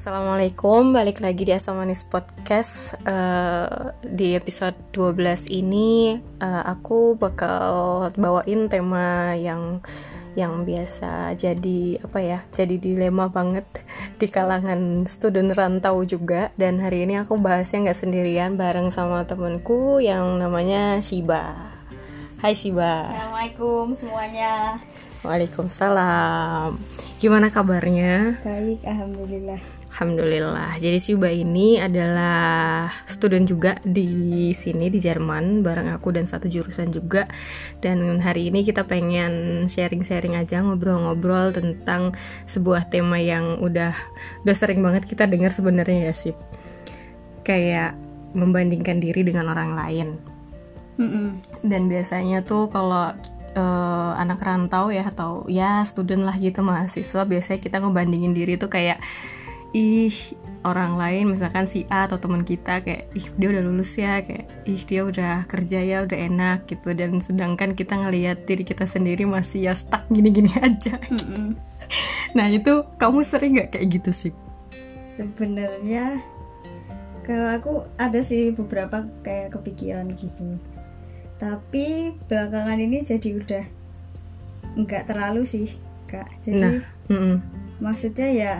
Assalamualaikum, balik lagi di Asam Manis Podcast. Uh, Di episode 12 ini uh, aku bakal bawain tema yang yang biasa jadi apa ya jadi dilema banget di kalangan student rantau juga. Dan hari ini aku bahasnya nggak sendirian bareng sama temenku yang namanya Shiba. Hai Shiba. Assalamualaikum semuanya. Waalaikumsalam. Gimana kabarnya? Baik, Alhamdulillah Alhamdulillah. Jadi Syuba ini adalah student juga di sini di Jerman bareng aku dan satu jurusan juga. Dan hari ini kita pengen sharing-sharing aja ngobrol-ngobrol tentang sebuah tema yang udah udah sering banget kita dengar sebenarnya ya sih. Kayak membandingkan diri dengan orang lain. mm -mm. Dan biasanya tuh kalau uh, anak rantau ya atau ya student lah gitu mahasiswa biasanya kita ngebandingin diri tuh kayak ih orang lain misalkan si A atau teman kita kayak ih dia udah lulus ya kayak ih dia udah kerja ya udah enak gitu dan sedangkan kita ngelihat diri kita sendiri masih ya stuck gini-gini aja Mm -mm. nah itu kamu sering nggak kayak gitu sih Sebenarnya kalau aku ada sih beberapa kayak kepikiran gitu. Tapi belakangan ini jadi udah nggak terlalu sih, Kak. Jadi nah mm-mm. maksudnya ya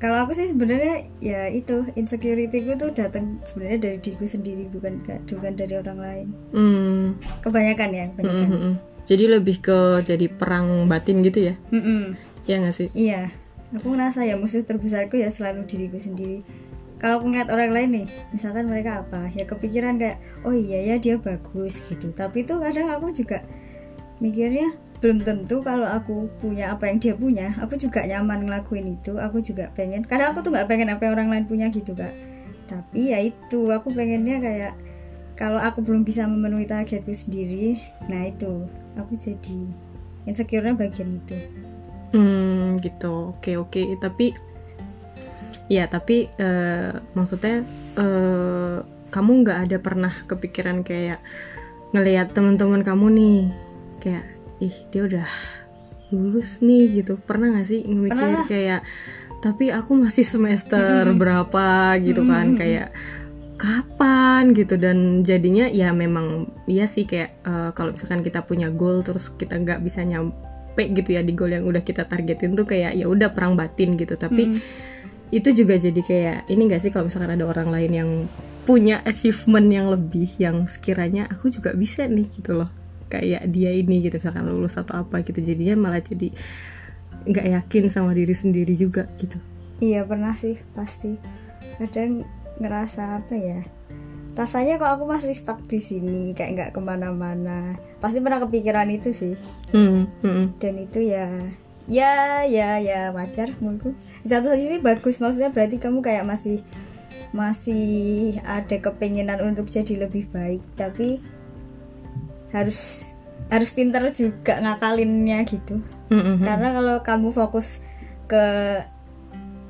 kalau aku sih sebenarnya ya itu insecurity ku tuh datang sebenarnya dari diriku sendiri bukan bukan dari orang lain. Hmm, Kebanyakan ya, kebanyakan. mm, mm, mm. jadi lebih ke jadi perang batin gitu ya Mm-mm. ya nggak sih Iya, aku ngerasa ya musuh terbesarku ya selalu diriku sendiri. Kalau aku ngeliat orang lain nih, misalkan mereka apa, ya kepikiran kayak, oh iya ya dia bagus gitu. Tapi tuh kadang aku juga mikirnya belum tentu kalau aku punya apa yang dia punya, aku juga nyaman ngelakuin itu. Aku juga pengen, kadang aku tuh nggak pengen apa yang orang lain punya gitu kak. Tapi ya itu, aku pengennya kayak kalau aku belum bisa memenuhi targetku sendiri, nah itu aku jadi insecure-nya bagian itu. Hmm gitu oke oke tapi ya tapi eh, maksudnya eh, kamu nggak ada pernah kepikiran kayak ngelihat teman-teman kamu nih kayak ih dia udah lulus nih gitu. Pernah nggak sih mikir kayak tapi aku masih semester berapa gitu kan kayak kapan? gitu. Dan jadinya ya memang iya sih kayak eh, kalau misalkan kita punya goal terus kita nggak bisa nyampe gitu ya di goal yang udah kita targetin tuh kayak ya udah perang batin gitu. Tapi itu juga jadi kayak ini gak sih kalau misalkan ada orang lain yang punya achievement yang lebih yang sekiranya aku juga bisa nih gitu loh kayak dia ini gitu misalkan lulus atau apa gitu jadinya malah jadi nggak yakin sama diri sendiri juga gitu Iya pernah sih pasti. Kadang ngerasa apa ya? Rasanya kok aku masih stuck di sini kayak nggak ke mana-mana. Pasti pernah kepikiran itu sih. hmm, hmm, Dan itu ya ya ya ya wajar menurutku. Di satu sisi bagus maksudnya berarti kamu kayak masih masih ada kepinginan untuk jadi lebih baik tapi harus harus pinter juga ngakalinnya gitu. Hmm, hmm, hmm. karena kalau kamu fokus ke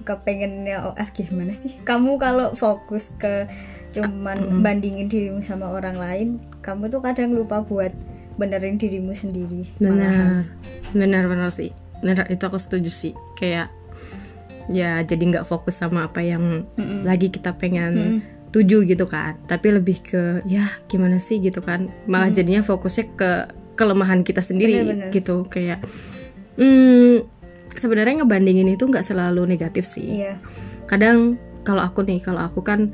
kepengennya oh, ah, gimana sih? Kamu kalau fokus ke cuman bandingin dirimu sama orang lain kamu tuh kadang lupa buat benerin dirimu sendiri. Benar. Benar benar sih. Benar itu aku setuju sih. Kayak ya jadi nggak fokus sama apa yang lagi kita pengen tuju gitu kan. Tapi lebih ke ya gimana sih gitu kan. Malah jadinya fokusnya ke kelemahan kita sendiri Bener-bener. gitu kayak hmm, sebenarnya ngebandingin itu nggak selalu negatif sih. Iya. Kadang kalau aku nih kalau aku kan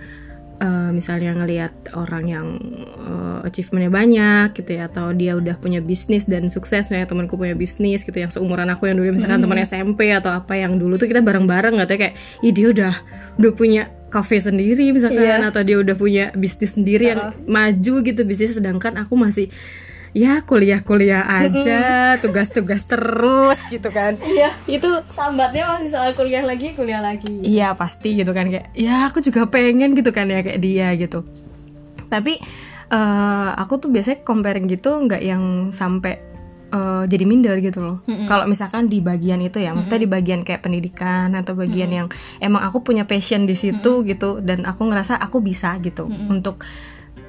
eh, misalnya ngelihat orang yang eh, achievementnya banyak gitu ya atau dia udah punya bisnis dan sukses ya temanku punya bisnis gitu yang seumuran aku yang dulu misalkan teman SMP atau apa yang dulu tuh kita bareng-bareng atau kayak ih dia udah udah punya cafe sendiri misalkan Iya. atau dia udah punya bisnis sendiri yang maju gitu bisnis sedangkan aku masih ya kuliah-kuliah aja tugas-tugas terus gitu kan iya itu sambatnya masih soal kuliah lagi kuliah lagi Iya pasti gitu kan kayak ya aku juga pengen gitu kan ya kayak dia gitu. Tapi eh, aku tuh biasanya comparing gitu nggak yang sampai eh, jadi minder gitu loh. Kalau misalkan di bagian itu ya, maksudnya di bagian kayak pendidikan atau bagian yang emang aku punya passion di situ gitu dan aku ngerasa aku bisa gitu untuk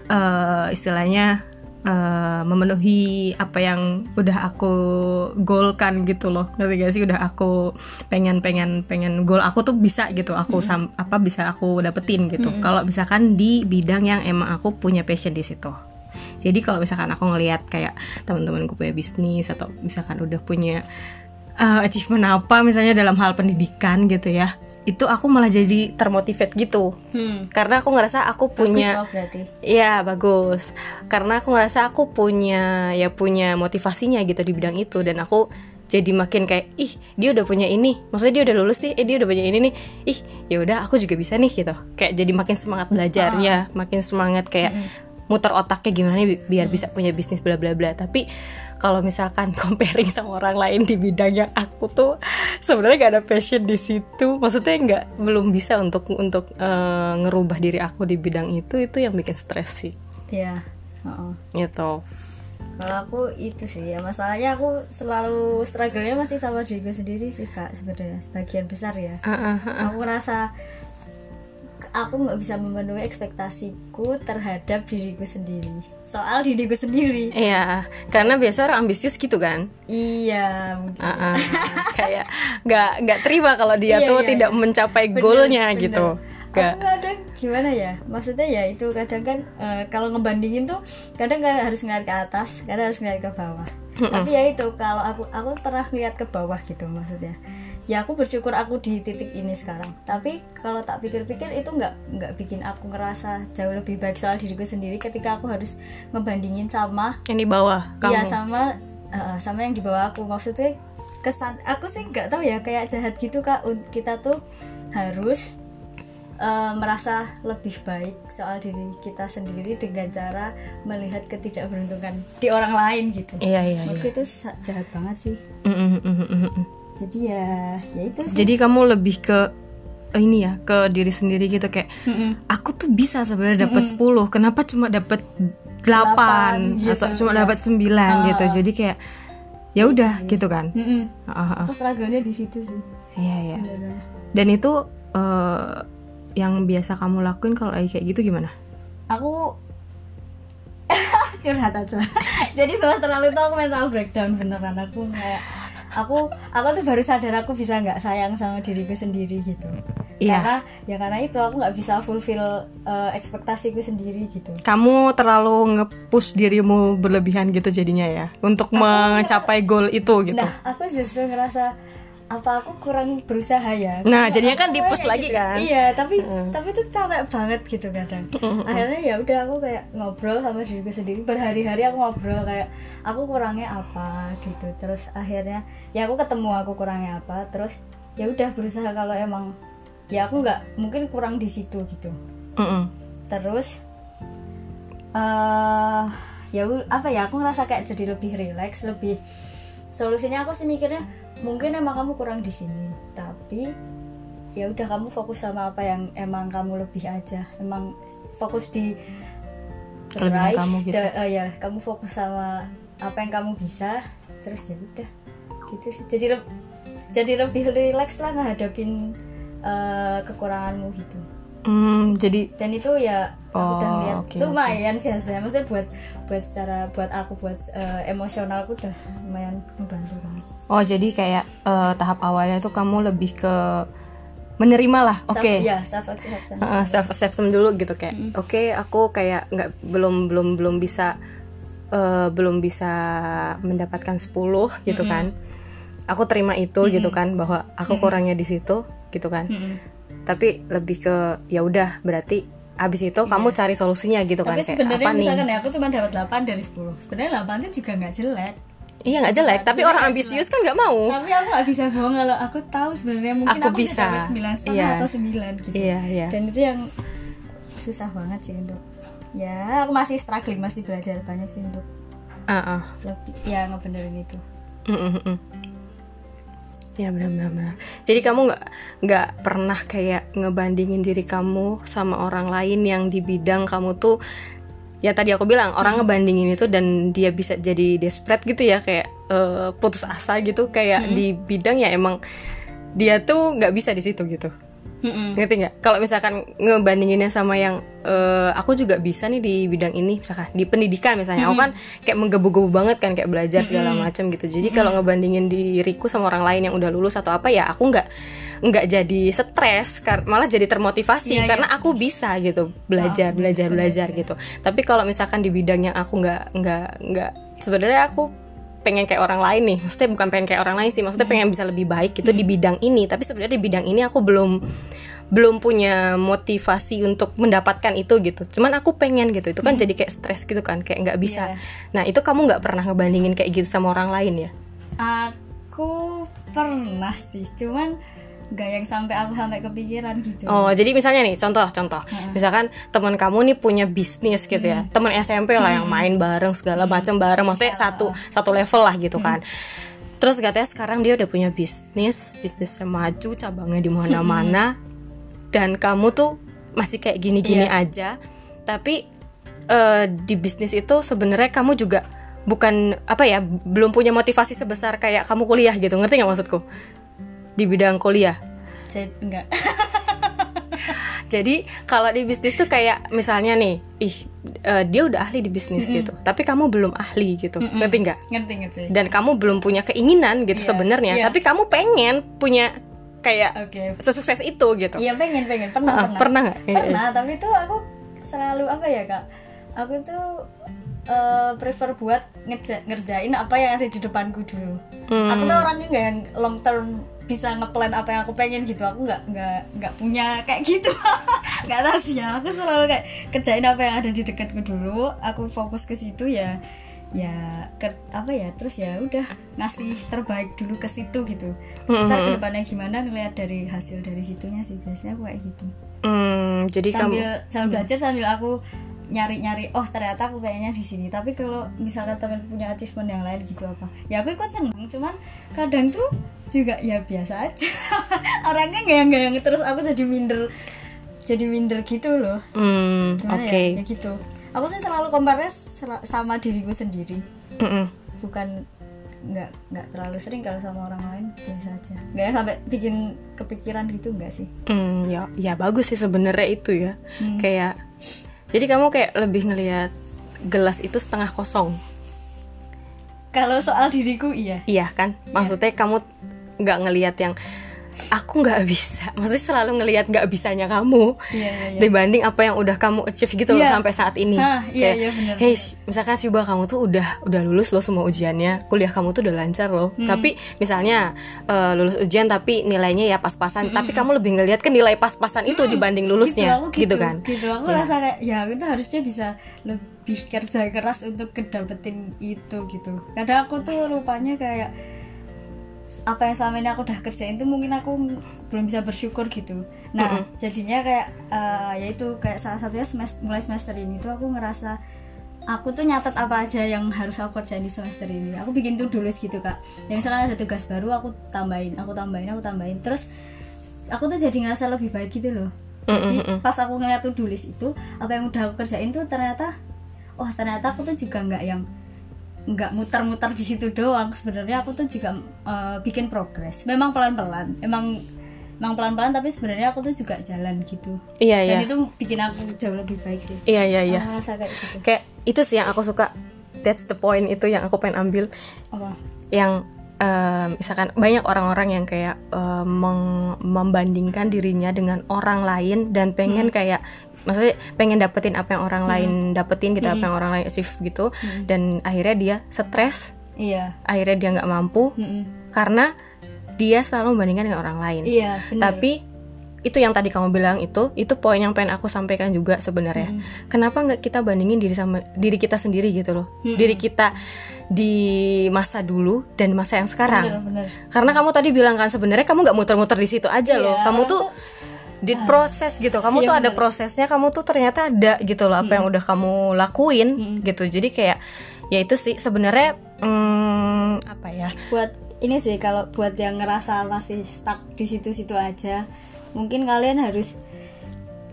eh, istilahnya uh, memenuhi apa yang udah aku goalkan gitu loh. Ngerti gak sih? Udah aku pengen pengen pengen goal aku tuh bisa gitu aku sam, apa bisa aku dapetin gitu. Kalau misalkan di bidang yang emang aku punya passion di situ jadi kalau misalkan aku ngelihat kayak teman-temanku punya bisnis atau misalkan udah punya uh, achievement apa misalnya dalam hal pendidikan gitu ya itu aku malah jadi termotivate gitu. Hmm. karena aku ngerasa aku punya Bagus. Iya bagus. Karena aku ngerasa aku punya ya punya motivasinya gitu di bidang itu. Dan aku jadi makin kayak ih dia udah punya ini. Maksudnya dia udah lulus nih eh dia udah punya ini nih. Ih ya udah aku juga bisa nih gitu. Kayak jadi makin semangat belajarnya makin semangat kayak muter otaknya gimana nih bi- biar bisa punya bisnis bla bla bla tapi kalau misalkan comparing sama orang lain di bidang yang aku tuh sebenarnya gak ada passion di situ maksudnya nggak belum bisa untuk untuk eh, ngerubah diri aku di bidang itu itu yang bikin stres sih Iya. heeh. gitu Kalau aku itu sih ya masalahnya aku selalu struggle-nya masih sama diriku sendiri sih kak sebenarnya sebagian besar ya. Ah, ah. Aku ngerasa aku nggak bisa memenuhi ekspektasiku terhadap diriku sendiri. Soal diriku sendiri. Iya, karena biasa orang ambisius gitu kan. Iya, mungkin. Ah, ah. kayak nggak nggak terima kalau dia Iya, tuh iya, tidak iya. mencapai Bener, goalnya bener. gitu. Aku Nggak. kadang gimana ya? Maksudnya ya itu kadang kan eh, kalau ngebandingin tuh kadang kan harus ngeliat ke atas, kadang harus ngeliat ke bawah. Tapi ya itu kalau aku aku pernah ngeliat ke bawah gitu maksudnya. Ya aku bersyukur aku di titik ini sekarang. Tapi kalau tak pikir-pikir itu nggak nggak bikin aku ngerasa jauh lebih baik soal diriku sendiri ketika aku harus ngebandingin sama Yang di bawah kamu. Iya sama uh, sama yang di bawah aku maksudnya kesan aku sih nggak tahu ya kayak jahat gitu kak Un- kita tuh harus uh, merasa lebih baik soal diri kita sendiri dengan cara melihat ketidakberuntungan di orang lain gitu. Iya iya. iya. Itu jahat banget sih. Mm, mm, mm, mm, mm, mm. Jadi ya ya itu sih. Jadi kamu lebih ke eh, ini ya ke diri sendiri gitu kayak aku tuh bisa sebenarnya dapat 10 kenapa cuma dapat 8 Delapan, gitu, atau cuma ya. dapat 9 gitu jadi kayak ya udah gitu kan. Ah, ah, ah. Aku struggle-nya di situ sih. iya iya Bener-bener. dan itu eh, yang biasa kamu lakuin kalau lagi kayak gitu gimana Aku curhat aja. Jadi semester lalu tuh aku mental breakdown beneran aku kayak aku aku tuh baru sadar aku bisa nggak sayang sama diriku sendiri gitu. Iya. Karena ya karena itu aku nggak bisa fulfill uh, ekspektasiku sendiri gitu. kamu terlalu nge-push dirimu berlebihan gitu jadinya ya untuk mencapai goal itu gitu Nah, aku justru ngerasa apa aku kurang berusaha ya? Nah, Karena jadinya kan kayak lagi gitu. kan? iya tapi tapi itu capek banget gitu kadang. Akhirnya ya udah aku kayak ngobrol sama diriku sendiri. Berhari-hari aku ngobrol kayak aku kurangnya apa? gitu. Terus akhirnya ya aku ketemu aku kurangnya apa. Terus ya udah berusaha kalau emang ya aku nggak mungkin kurang di situ gitu. Mm-mm. terus eh ya apa ya aku ngerasa kayak jadi lebih rileks lebih solusinya aku sih mikirnya mungkin emang kamu kurang di sini tapi ya udah kamu fokus sama apa yang emang kamu lebih aja. Emang fokus di drive, kamu gitu. da- eh, ya kamu fokus sama apa yang kamu bisa terus ya udah gitu sih. Jadi leb- jadi lebih rileks lah ngehadapin eh, kekuranganmu gitu. Hmm, jadi dan itu ya aku Oh, udah lihat oke, lumayan sih hasilnya maksudnya buat buat secara buat aku buat eh, emosional aku udah lumayan membantu banget oh jadi kayak eh, tahap awalnya tuh kamu lebih ke menerima lah oke. Self- ya self acceptance Heeh, self acceptance dulu gitu kayak oke aku kayak nggak belum belum belum bisa eh, belum bisa mendapatkan 10 gitu kan. Aku terima itu gitu kan bahwa aku kurangnya di situ gitu kan. Tapi lebih ke ya udah berarti abis itu kamu cari solusinya gitu kan tapi kayak sebenarnya apa nih? misalkan ya aku cuma dapat 8 dari 10 sebenarnya 8 itu juga nggak jelek iya nggak jelek tapi orang ambisius kan nggak mau tapi aku nggak bisa bohong kalau aku tahu sebenarnya mungkin Aku aku, bisa. dapat 9 setengah Iya. atau 9 gitu iya iya dan itu yang susah banget sih untuk ya aku masih struggling masih belajar banyak sih untuk Ah, ah. lebih ya ngebenerin itu Mm, mm, mm. Ya benar-benar. benar. Jadi kamu nggak nggak pernah kayak ngebandingin diri kamu sama orang lain yang di bidang kamu tuh ya tadi aku bilang orang ngebandingin itu dan dia bisa jadi desperate gitu ya kayak eh, putus asa gitu. Kayak di bidang ya emang dia tuh nggak bisa di situ gitu. Mm-mm. ngerti nggak? Kalau misalkan ngebandinginnya sama yang eh, aku juga bisa nih di bidang ini misalkan di pendidikan misalnya. Aku kan kayak menggebu-gebu banget kan kayak belajar segala macam gitu. Jadi kalau ngebandingin diriku sama orang lain yang udah lulus atau apa ya aku nggak nggak jadi stres malah jadi termotivasi Iya, iya. karena aku bisa gitu belajar Oh, belajar bener, belajar gitu. Tapi kalau misalkan di bidang yang aku nggak nggak nggak sebenarnya aku pengen kayak orang lain nih. Maksudnya bukan pengen kayak orang lain sih maksudnya pengen bisa lebih baik gitu di bidang ini. Tapi sebenarnya di bidang ini aku belum belum punya motivasi untuk mendapatkan itu gitu. Cuman aku pengen gitu itu kan jadi kayak stres gitu kan kayak nggak bisa. Iya. nah itu kamu nggak pernah ngebandingin kayak gitu sama orang lain ya? Aku pernah sih cuman nggak yang sampai aku sampai kepikiran gitu Oh, jadi misalnya nih, contoh-contoh. Misalkan teman kamu nih punya bisnis gitu ya. Teman SMP lah yang main bareng segala macam bareng, maksudnya satu satu level lah gitu kan. Terus katanya sekarang dia udah punya bisnis, bisnisnya maju, cabangnya di mana-mana. Dan kamu tuh masih kayak gini-gini aja. Tapi eh, di bisnis itu sebenarnya kamu juga bukan apa ya, belum punya motivasi sebesar kayak kamu kuliah gitu. Ngerti nggak maksudku? Di bidang kuliah. jadi enggak Jadi kalau di bisnis tuh kayak misalnya nih, ih eh, dia udah ahli di bisnis gitu, tapi kamu belum ahli gitu, ngerti nggak? ngerti ngerti Dan kamu belum punya keinginan gitu Iya, sebenarnya, iya. tapi kamu pengen punya kayak oke sesukses itu gitu. iya pengen pengen pernah Ah, pernah pernah nggak? Iya, pernah tapi tuh aku selalu apa ya kak aku tuh eh, prefer buat ngeja- ngerjain apa yang ada di depanku dulu Hmm. aku tuh orangnya nggak yang long term bisa ngeplan apa yang aku pengen gitu. Aku nggak nggak nggak punya kayak gitu. Nggak tahu sih ya aku selalu kayak kerjain apa yang ada di dekatku dulu. Aku fokus ke situ ya ya ker- apa ya terus ya udah ngasih terbaik dulu ke situ gitu. Ntar ke depannya gimana ngeliat dari hasil dari situnya sih. Biasanya aku kayak gitu. Hmm, jadi sambil kamu sambil belajar sambil aku nyari-nyari oh ternyata aku kayaknya di sini tapi kalau misalkan temen punya achievement yang lain gitu apa ya aku ikut seneng cuman kadang tuh juga ya biasa aja orangnya nggak yang nggak yang terus aku jadi minder jadi minder gitu loh Gimana oke. ya? ya gitu aku sih selalu compare sama diriku sendiri Mm-mm. bukan nggak nggak terlalu sering kalau sama orang lain biasa aja nggak sampai bikin kepikiran gitu nggak sih Hmm, ya ya bagus sih sebenarnya itu ya. Hmm. Kayak jadi kamu kayak lebih ngelihat gelas itu setengah kosong. kalau soal diriku iya Iya kan? Maksudnya kamu nggak ngelihat yang aku nggak bisa. Maksudnya selalu ngelihat nggak bisanya kamu Iya, iya, iya. dibanding apa yang udah kamu achieve gitu loh Iya. sampai saat ini. Hah, iya, Kayak, benar, hey, misalkan Siba kamu tuh udah udah lulus loh semua ujiannya, kuliah kamu tuh udah lancar loh. Hmm. Tapi misalnya eh, lulus ujian tapi nilainya ya pas-pasan, tapi kamu lebih ngelihat ke nilai pas-pasan itu dibanding lulusnya, Hmm. aku gitu, kan? gitu aku Ya. rasa kayak ya kita harusnya bisa lebih kerja keras untuk kedapetin itu gitu kadang aku tuh rupanya kayak apa yang selama ini aku udah kerjain tuh mungkin aku belum bisa bersyukur gitu. Nah jadinya kayak eh, ya itu kayak salah satunya semester, mulai semester ini tuh aku ngerasa aku tuh nyatet apa aja yang harus aku kerjain di semester ini. Aku bikin tuh tulis gitu kak. Ya misalkan ada tugas baru aku tambahin aku tambahin aku tambahin. Terus aku tuh jadi ngerasa lebih baik gitu loh. Jadi pas aku ngeliat tuh tulis itu apa yang udah aku kerjain tuh ternyata oh ternyata aku tuh juga nggak yang nggak muter-muter di situ doang sebenarnya aku tuh juga eh, bikin progres memang pelan-pelan emang emang pelan-pelan tapi sebenarnya aku tuh juga jalan gitu Iya, dan iya. itu bikin aku jauh lebih baik sih Iya, iya, iya. kayak gitu Kayak itu sih yang aku suka. That's the point itu yang aku pengen ambil. apa yang eh, misalkan banyak orang-orang yang kayak meng- membandingkan dirinya dengan orang lain dan pengen kayak maksudnya pengen dapetin apa yang orang lain dapetin gitu apa yang orang lain achieve gitu. Dan akhirnya dia stres. Iya. Akhirnya dia nggak mampu. Mm-mm. karena dia selalu membandingkan dengan orang lain. Iya benar tapi itu yang tadi kamu bilang itu itu poin yang pengen aku sampaikan juga sebenarnya. Kenapa nggak kita bandingin diri sama diri kita sendiri gitu loh? Diri kita di masa dulu dan masa yang sekarang. Benar karena kamu tadi bilang kan sebenarnya kamu nggak muter-muter di situ aja Iya, loh kamu orang tuh di proses gitu. Kamu Iya, tuh ada prosesnya kamu tuh ternyata ada gitu loh apa yang udah kamu lakuin gitu. Jadi kayak ya itu sih sebenarnya hmm, apa ya? Buat ini sih kalau buat yang ngerasa masih stuck di situ-situ aja mungkin kalian harus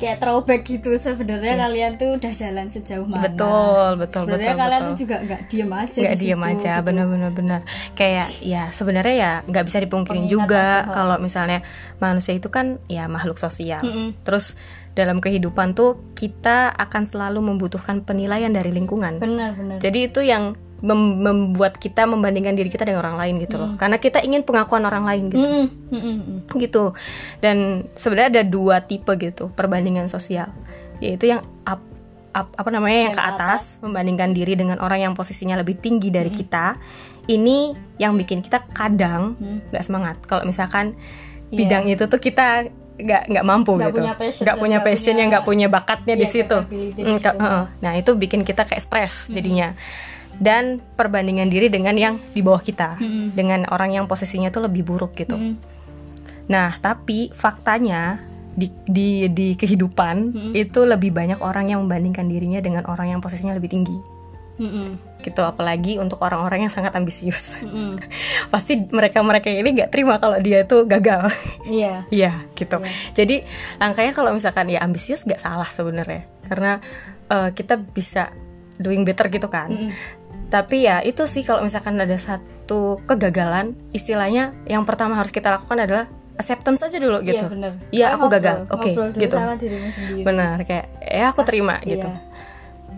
kayak throwback gitu. Sebenarnya kalian tuh udah jalan sejauh mana. Betul, betul, sebenarnya betul, kalian betul. tuh juga nggak diem aja nggak di diem situ, aja gitu. bener-bener bener kayak ya sebenarnya ya nggak bisa dipungkirin Pengingat juga kalau misalnya manusia itu kan ya makhluk sosial. Mm-mm. terus dalam kehidupan tuh kita akan selalu membutuhkan penilaian dari lingkungan. Benar-benar jadi itu yang mem- membuat kita membandingkan diri kita dengan orang lain gitu loh. Karena kita ingin pengakuan orang lain gitu. Mm-mm, mm. gitu. Dan sebenarnya ada dua tipe gitu perbandingan sosial. Yaitu yang up, up- apa namanya yang, Yang ke ke atas, membandingkan diri dengan orang yang posisinya lebih tinggi dari kita. Ini yang bikin kita kadang nggak semangat. Kalau misalkan Iya. bidang itu tuh kita nggak nggak mampu Nggak gitu. punya passion nggak punya nggak passionnya punya- nggak punya bakatnya di Iya, situ. di Mm, ka- situ. heeh. nah itu bikin kita kayak stres jadinya dan perbandingan diri dengan yang di bawah kita dengan orang yang posisinya tuh lebih buruk gitu Mm. Nah, tapi faktanya di di di kehidupan itu lebih banyak orang yang membandingkan dirinya dengan orang yang posisinya lebih tinggi. Mm-mm, Gitu, apalagi untuk orang-orang yang sangat ambisius. mm-mm. Pasti mereka-mereka ini gak terima kalau dia itu gagal. iya Iya, gitu. Jadi langkahnya kalau misalkan ya ambisius gak salah sebenarnya, karena eh, kita bisa doing better gitu kan. Tapi ya itu sih kalau misalkan ada satu kegagalan, istilahnya yang pertama harus kita lakukan adalah acceptance aja dulu iya gitu. benar Iya, aku gagal. Oke, dulu gitu. sama dirimu sendiri Benar, kayak ya aku terima gitu. Iya.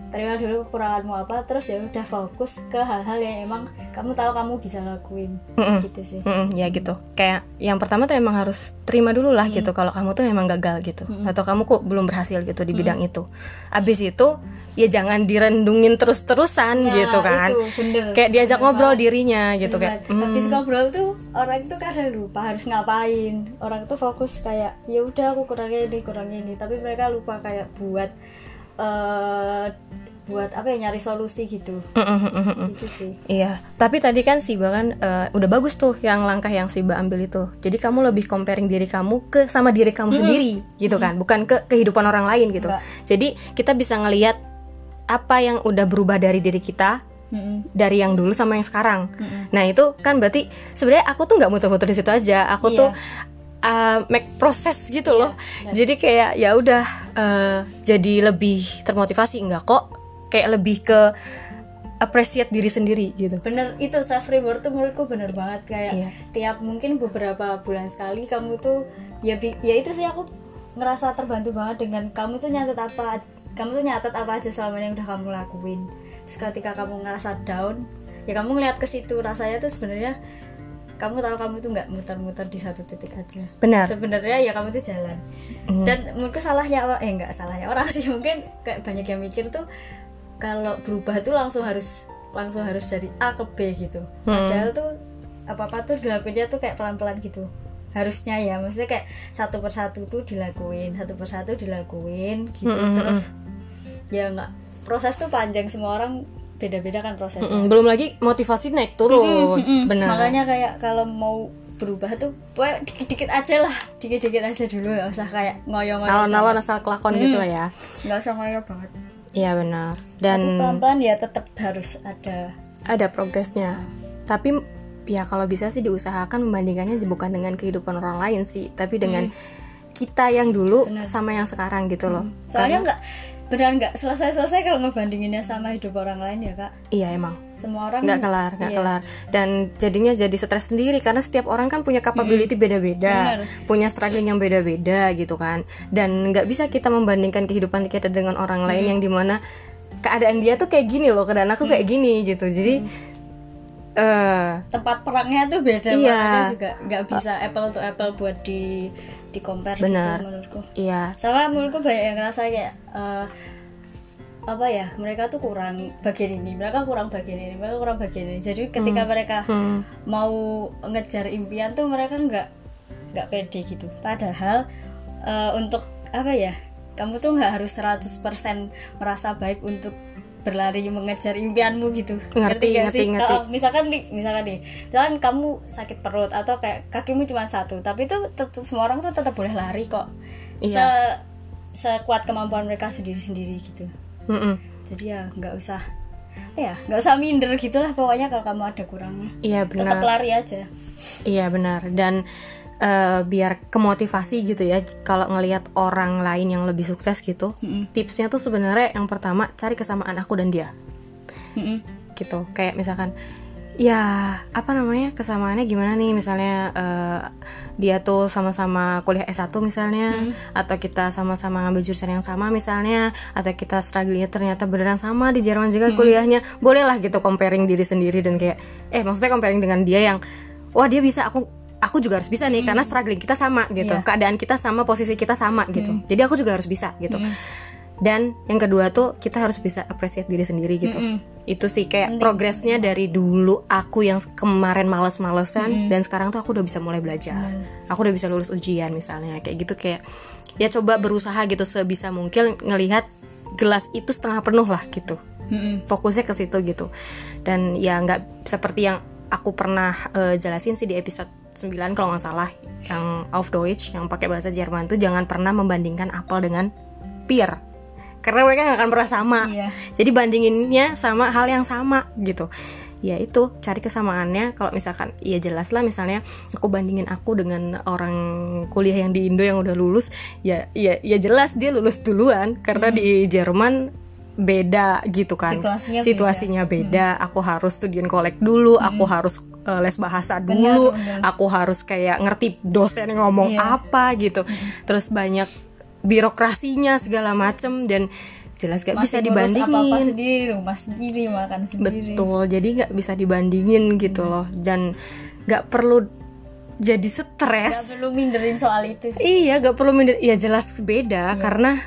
Terima dulu kekuranganmu apa terus ya udah fokus ke hal-hal yang emang kamu tahu kamu bisa lakuin Mm-mm. gitu sih Mm-mm, ya gitu. Kayak yang pertama tuh emang harus terima dulu lah gitu kalau kamu tuh memang gagal gitu atau kamu kok belum berhasil gitu di bidang itu. Abis itu ya jangan direndungin terus-terusan Nah, gitu kan. itu bener. Kayak diajak Bener ngobrol banget. dirinya gitu Bener kayak. mm, habis ngobrol tuh orang itu kadang lupa harus ngapain orang tuh fokus kayak ya udah aku kurangnya ini kurangnya ini tapi mereka lupa kayak buat eh buat apa ya nyari solusi gitu mm, mm, mm, mm, mm. itu sih Iya, tapi tadi kan Siba kan eh, udah bagus tuh yang langkah yang Siba ambil itu. Jadi kamu lebih comparing diri kamu ke sama diri kamu sendiri gitu kan, bukan ke kehidupan orang lain gitu. Enggak. Jadi kita bisa ngelihat apa yang udah berubah dari diri kita Mm-mm. dari yang dulu sama yang sekarang. Nah itu kan berarti sebenarnya aku tuh nggak muter-muter di situ aja. Aku Iya. tuh uh, make proses gitu loh. Jadi kayak ya udah uh, jadi lebih termotivasi enggak kok? Kayak lebih ke appreciate diri sendiri gitu. bener itu self reward tuh menurutku bener banget kayak Iya. tiap mungkin beberapa bulan sekali kamu tuh ya bi- ya itu sih aku ngerasa terbantu banget dengan kamu tuh nyatet apa kamu tuh nyatet apa aja selama ini yang udah kamu lakuin terus ketika kamu ngerasa down ya kamu ngeliat ke situ rasanya tuh sebenarnya kamu tahu kamu tuh nggak muter-muter di satu titik aja. Benar. sebenarnya ya kamu tuh jalan. Dan menurutku salahnya orang eh nggak salahnya orang sih. Mungkin kayak banyak yang mikir tuh kalau berubah tuh langsung harus langsung harus dari A ke B gitu. Padahal tuh apa apa tuh dilakuinnya tuh kayak pelan-pelan gitu. Harusnya ya maksudnya kayak satu persatu tuh dilakuin satu persatu dilakuin gitu. Terus ya nggak proses tuh panjang. Semua orang beda-beda kan prosesnya Mm-mm, belum lagi motivasi naik turun. Benar. makanya kayak kalau mau berubah tuh pokoknya dikit-dikit aja lah dikit-dikit aja dulu nggak usah kayak ngoyo-ngoyo Alon-alon asal kelakon gitu lah ya. nggak usah ngoyo banget Iya benar. Dan pelan-pelan ya tetap harus ada ada progresnya. Tapi ya kalau bisa sih diusahakan membandingkannya bukan dengan kehidupan orang lain sih, tapi dengan kita yang dulu sama yang sekarang gitu loh. soalnya nggak benar nggak selesai-selesai kalau ngebandinginnya sama hidup orang lain ya kak? Iya emang. Semua orang nggak kelar nggak Iya. kelar. Dan jadinya jadi stres sendiri karena setiap orang kan punya capability beda-beda punya struggling yang beda-beda gitu kan. Dan nggak bisa kita membandingkan kehidupan kita dengan orang lain yang di mana keadaan dia tuh kayak gini loh keadaan aku kayak gini gitu. Jadi eh tempat perangnya tuh beda Iya. makanya juga nggak bisa apple to apple buat di di compare Benar. gitu menurutku iya sama menurutku banyak yang ngerasa kayak eh, apa ya mereka tuh kurang bagian ini mereka kurang bagian ini mereka kurang bagian ini jadi ketika mereka Hmm. mau ngejar impian tuh mereka nggak nggak pede gitu padahal eh, untuk apa ya kamu tuh nggak harus 100% merasa baik untuk berlari mengejar impianmu gitu Ngerti, ngerti, sih? ngerti. Oh, misalkan nih misalkan nih misalkan kamu sakit perut atau kayak kakimu cuma satu tapi itu tetap semua orang tuh tetap boleh lari kok Iya. Se- sekuat kemampuan mereka sendiri-sendiri gitu Mm-mm. jadi ya nggak usah ya nggak usah minder gitulah pokoknya kalau kamu ada kurangnya iya tetap benar lari aja Iya benar dan eh, biar kemotivasi gitu ya kalau ngelihat orang lain yang lebih sukses gitu tipsnya tuh sebenarnya yang pertama cari kesamaan aku dan dia. Mm-mm. gitu. Kayak misalkan ya apa namanya kesamaannya gimana nih? Misalnya eh, dia tuh sama-sama kuliah S1 misalnya atau kita sama-sama ngambil jurusan yang sama misalnya atau kita struggle ternyata beneran sama di Jerman juga kuliahnya bolehlah gitu comparing diri sendiri dan kayak eh maksudnya comparing dengan dia yang wah dia bisa aku aku juga harus bisa nih karena struggling kita sama gitu. Iya. keadaan kita sama posisi kita sama gitu. Jadi aku juga harus bisa gitu. Dan yang kedua tuh kita harus bisa appreciate diri sendiri gitu. Itu sih kayak progresnya dari dulu aku yang kemarin males-malesan dan sekarang tuh aku udah bisa mulai belajar. Aku udah bisa lulus ujian misalnya. Kayak gitu kayak ya coba berusaha gitu sebisa mungkin ngelihat gelas itu setengah penuh lah gitu. Mm-mm. fokusnya ke situ gitu. Dan ya nggak seperti yang aku pernah eh, jelasin sih di episode 9 kalau nggak salah yang auf Deutsch yang pakai bahasa Jerman tuh jangan pernah membandingkan apel dengan peer karena mereka nggak akan pernah sama. Iya. jadi bandinginnya sama hal yang sama gitu. Ya itu cari kesamaannya. Kalau misalkan ya jelas lah misalnya aku bandingin aku dengan orang kuliah yang di Indo yang udah lulus ya ya ya jelas dia lulus duluan. Karena di Jerman beda gitu kan. Situasinya beda. situasinya beda. Aku harus studian kolek dulu aku harus eh, les bahasa dulu bener. aku harus kayak ngerti dosen ngomong Iya. apa gitu terus banyak birokrasinya segala macem dan jelas gak bisa Masih apa-apa dibandingin sendiri rumah sendiri makan sendiri betul jadi nggak bisa dibandingin gitu Iya. loh dan nggak perlu jadi Gak stres perlu minderin soal itu sih. iya nggak perlu minder ya jelas beda karena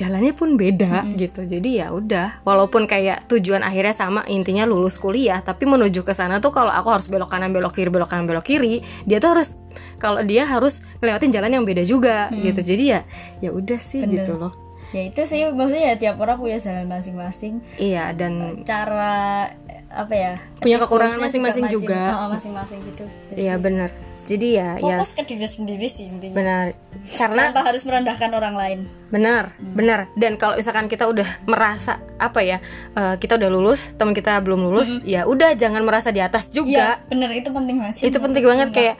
jalannya pun beda gitu jadi ya udah walaupun kayak tujuan akhirnya sama intinya lulus kuliah tapi menuju ke sana tuh kalau aku harus belok kanan belok kiri belok kanan belok kiri dia tuh harus kalau dia harus ngelewatin jalan yang beda juga gitu jadi ya ya udah sih Bener. gitu loh Ya itu sih maksudnya ya tiap orang punya jalan masing-masing. iya dan Cara apa ya? Punya kekurangan masing-masing juga. Oh, masing-masing gitu. iya bener jadi ya ya Fokus ke diri sendiri sih intinya. benar. Karena Tanpa harus merendahkan orang lain. Benar, benar. Dan kalau misalkan kita udah merasa apa ya, eh, kita udah lulus, teman kita belum lulus, ya udah jangan merasa di atas Iya, juga. bener itu penting banget. Itu penting banget kayak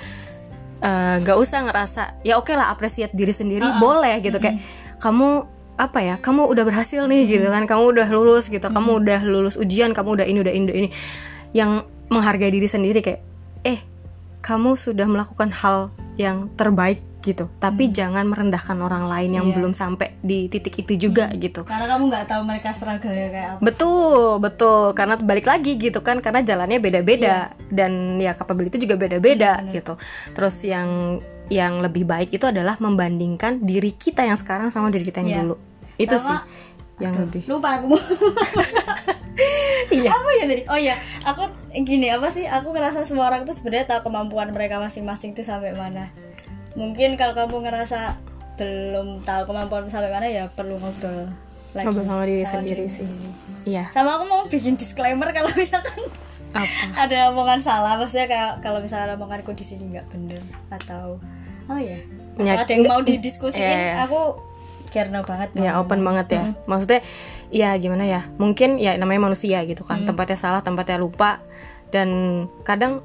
eh, nggak usah ngerasa ya oke lah apresiat diri sendiri boleh gitu. Kayak kamu apa ya kamu udah berhasil nih gitu kan. Kamu udah lulus gitu kamu udah lulus ujian kamu udah ini udah ini udah ini. Yang menghargai diri sendiri kayak eh kamu sudah melakukan hal yang terbaik gitu tapi jangan merendahkan orang lain yang Iya. belum sampai di titik itu juga gitu Karena kamu nggak tahu mereka struggle kayak apa. Betul, betul. Karena balik lagi gitu kan, karena jalannya beda-beda dan ya capability juga beda-beda gitu. Terus yang yang lebih baik itu adalah membandingkan diri kita yang sekarang sama diri kita yang Iya. dulu. Itu Sama- sih yang lebih. Lupa aku mau. Iya. apa ya tadi? Oh iya, aku gini apa sih? Aku ngerasa semua orang tuh sebenarnya tahu kemampuan mereka masing-masing tuh sampai mana. Mungkin kalau kamu ngerasa belum tahu kemampuan sampai mana ya perlu ngobrol lagi Ngobrol sama diri sama sendiri diri sih. Iya. Sama aku mau bikin disclaimer kalau misalkan Apa? ada omongan salah, maksudnya kayak kalau misalnya omonganku di sini nggak bener atau oh ya, Ya, ada yang mau didiskusiin, iya, iya. aku karena banget Ya open banget ya. Maksudnya ya gimana ya? Mungkin ya namanya manusia gitu kan. Tempatnya salah, tempatnya lupa dan kadang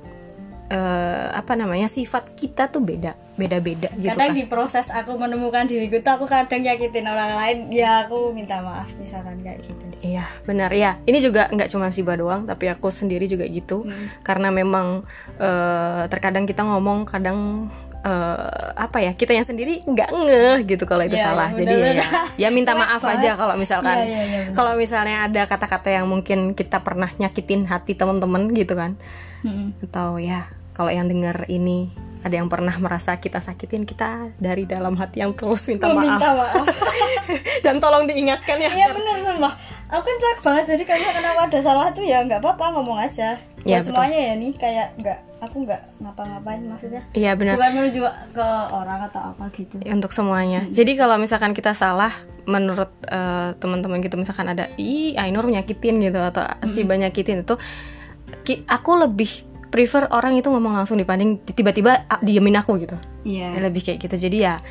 eh, apa namanya sifat kita tuh beda, beda-beda gitu kadang kan. di proses aku menemukan diriku tuh aku kadang nyakitin orang lain ya aku minta maaf misalkan kayak gitu Iya, benar ya. Ini juga nggak cuma Siba doang, tapi aku sendiri juga gitu. Karena memang eh, terkadang kita ngomong, kadang eh, apa ya kita yang sendiri nggak ngeh gitu kalau itu Iya, salah. iya, Jadi ya, ya minta maaf aja kalau misalkan, iya, iya, benar. kalau misalnya ada kata-kata yang mungkin kita pernah nyakitin hati teman-teman gitu kan, atau ya kalau yang dengar ini ada yang pernah merasa kita sakitin kita dari dalam hati yang tulus minta maaf minta maaf. dan tolong diingatkan ya. iya bener sumpah aku kan cuek banget jadi kalau misalkan aku ada salah tuh ya nggak apa-apa ngomong aja Iya, Buat semuanya ya nih kayak nggak aku nggak ngapa-ngapain maksudnya Iya benar. bukan menuju ke orang atau apa gitu Ya, untuk semuanya. Jadi kalau misalkan kita salah menurut eh, teman-teman gitu misalkan ada ih Ainur nyakitin gitu atau si banyakitin itu ki- aku lebih prefer orang itu ngomong langsung dibanding tiba-tiba ah, diemin aku gitu. iya Ya, lebih kayak gitu. Jadi ya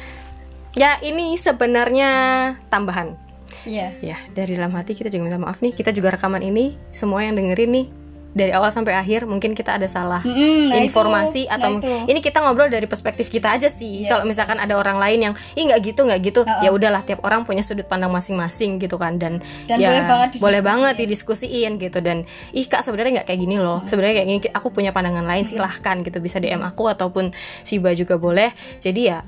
ya ini sebenarnya tambahan. Iya Ya, dari dalam hati kita juga minta maaf nih. Kita juga rekaman ini semua yang dengerin nih dari awal sampai akhir mungkin kita ada salah Mm-mm, nah informasi itu, atau nah itu. ini kita ngobrol dari perspektif kita aja sih. Iya. Kalau misalkan ada orang lain yang ih nggak gitu nggak gitu, Uh-uh. ya udahlah tiap orang punya sudut pandang masing-masing gitu kan dan, Dan ya boleh banget boleh didiskusiin. banget didiskusiin gitu dan ih kak sebenarnya nggak kayak gini loh. Sebenarnya kayak gini aku punya pandangan lain silahkan gitu bisa DM aku ataupun Siba juga boleh. Jadi ya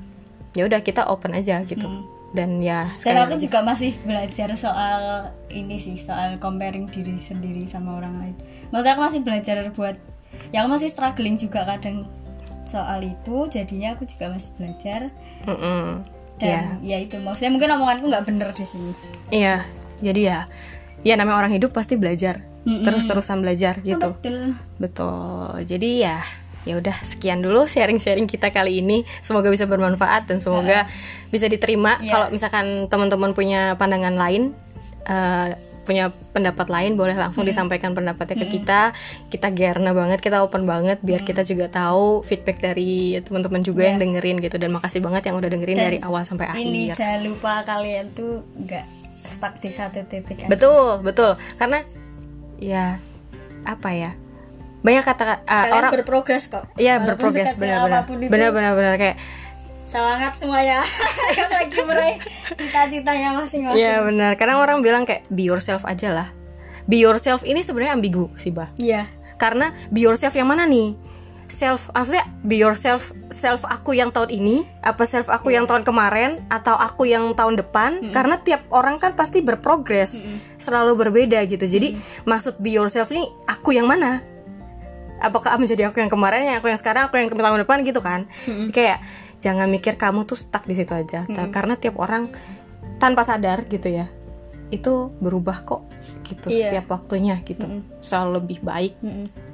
ya udah kita open aja gitu. Dan ya dan sekali aku juga masih belajar soal ini sih soal comparing diri sendiri sama orang lain maksudnya aku masih belajar buat ya aku masih struggling juga kadang soal itu jadinya aku juga masih belajar Mm-mm. Ya. dan ya itu maksudnya mungkin omonganku nggak bener di sini Iya, jadi ya, ya namanya orang hidup pasti belajar, Mm-mm. terus-terusan belajar gitu. Betul. Betul. Jadi ya, ya udah sekian dulu sharing-sharing kita kali ini. Semoga bisa bermanfaat dan semoga bisa diterima. Iya. Kalau misalkan teman-teman punya pandangan lain, eh, punya pendapat lain, boleh langsung disampaikan pendapatnya ke kita. Kita gerna banget, kita open banget, biar kita juga tahu feedback dari teman-teman juga yang dengerin gitu. Dan makasih banget yang udah dengerin Dan dari awal sampai akhir. ini jangan lupa kalian tuh nggak stuck di satu titik aja. Betul, betul. Karena ya apa ya? Banyak kata uh, kalian orang berprogres kok. Iya berprogres benar-benar. benar-benar benar kayak semangat semuanya yang lagi meraih cita-citanya masing-masing. Iya benar. Kadang orang bilang kayak be yourself aja lah. Be yourself ini sebenarnya ambigu sih, Bah. iya. Karena be yourself yang mana nih? Self maksudnya be yourself self aku yang tahun ini apa self aku yang tahun kemarin atau aku yang tahun depan? Karena tiap orang kan pasti berprogres selalu berbeda gitu. Jadi maksud be yourself ini aku yang mana apakah menjadi aku yang kemarin yang aku yang sekarang aku yang tahun depan gitu kan? Kayak jangan mikir kamu tuh stuck di situ aja. Ta- karena tiap orang tanpa sadar gitu ya itu berubah kok gitu Iya. setiap waktunya gitu. Selalu lebih baik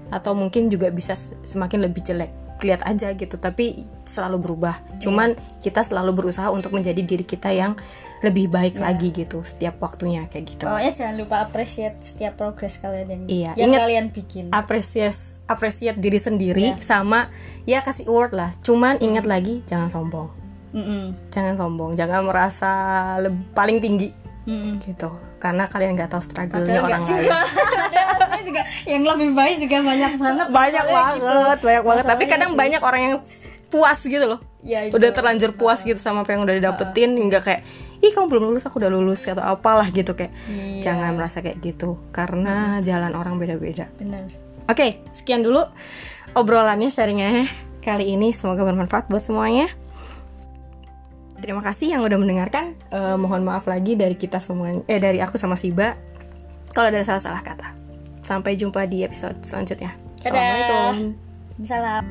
atau mungkin juga bisa semakin lebih jelek. Lihat aja gitu tapi selalu berubah. Cuman kita selalu berusaha untuk menjadi diri kita yang lebih baik lagi gitu setiap waktunya kayak gitu. Pokoknya jangan lupa appreciate setiap progres kalian yang, Iya, yang ingat- kalian bikin. Apresias appreciate diri sendiri sama ya kasih award lah. Cuman ingat lagi jangan sombong. Mm-mm. jangan sombong jangan merasa paling tinggi. Mm-mm. gitu. Karena kalian nggak tahu struggle Padahal orang lain. juga. Yang lebih baik juga banyak banget. Banyak Masalahnya banget gitu. banyak banget. Tapi kadang sih. banyak orang yang puas gitu loh. Ya, itu. udah terlanjur puas gitu sama apa yang udah didapetin hingga kayak ih kamu belum lulus aku udah lulus atau apalah gitu kayak Iya. jangan merasa kayak gitu karena jalan orang beda-beda benar Oke, sekian dulu obrolannya sharingnya kali ini. Semoga bermanfaat buat semuanya. Terima kasih yang udah mendengarkan. Eh, mohon maaf lagi dari kita semua, eh dari aku sama Siba kalau ada salah-salah kata. Sampai jumpa di episode selanjutnya. Dadah. Assalamualaikum. salam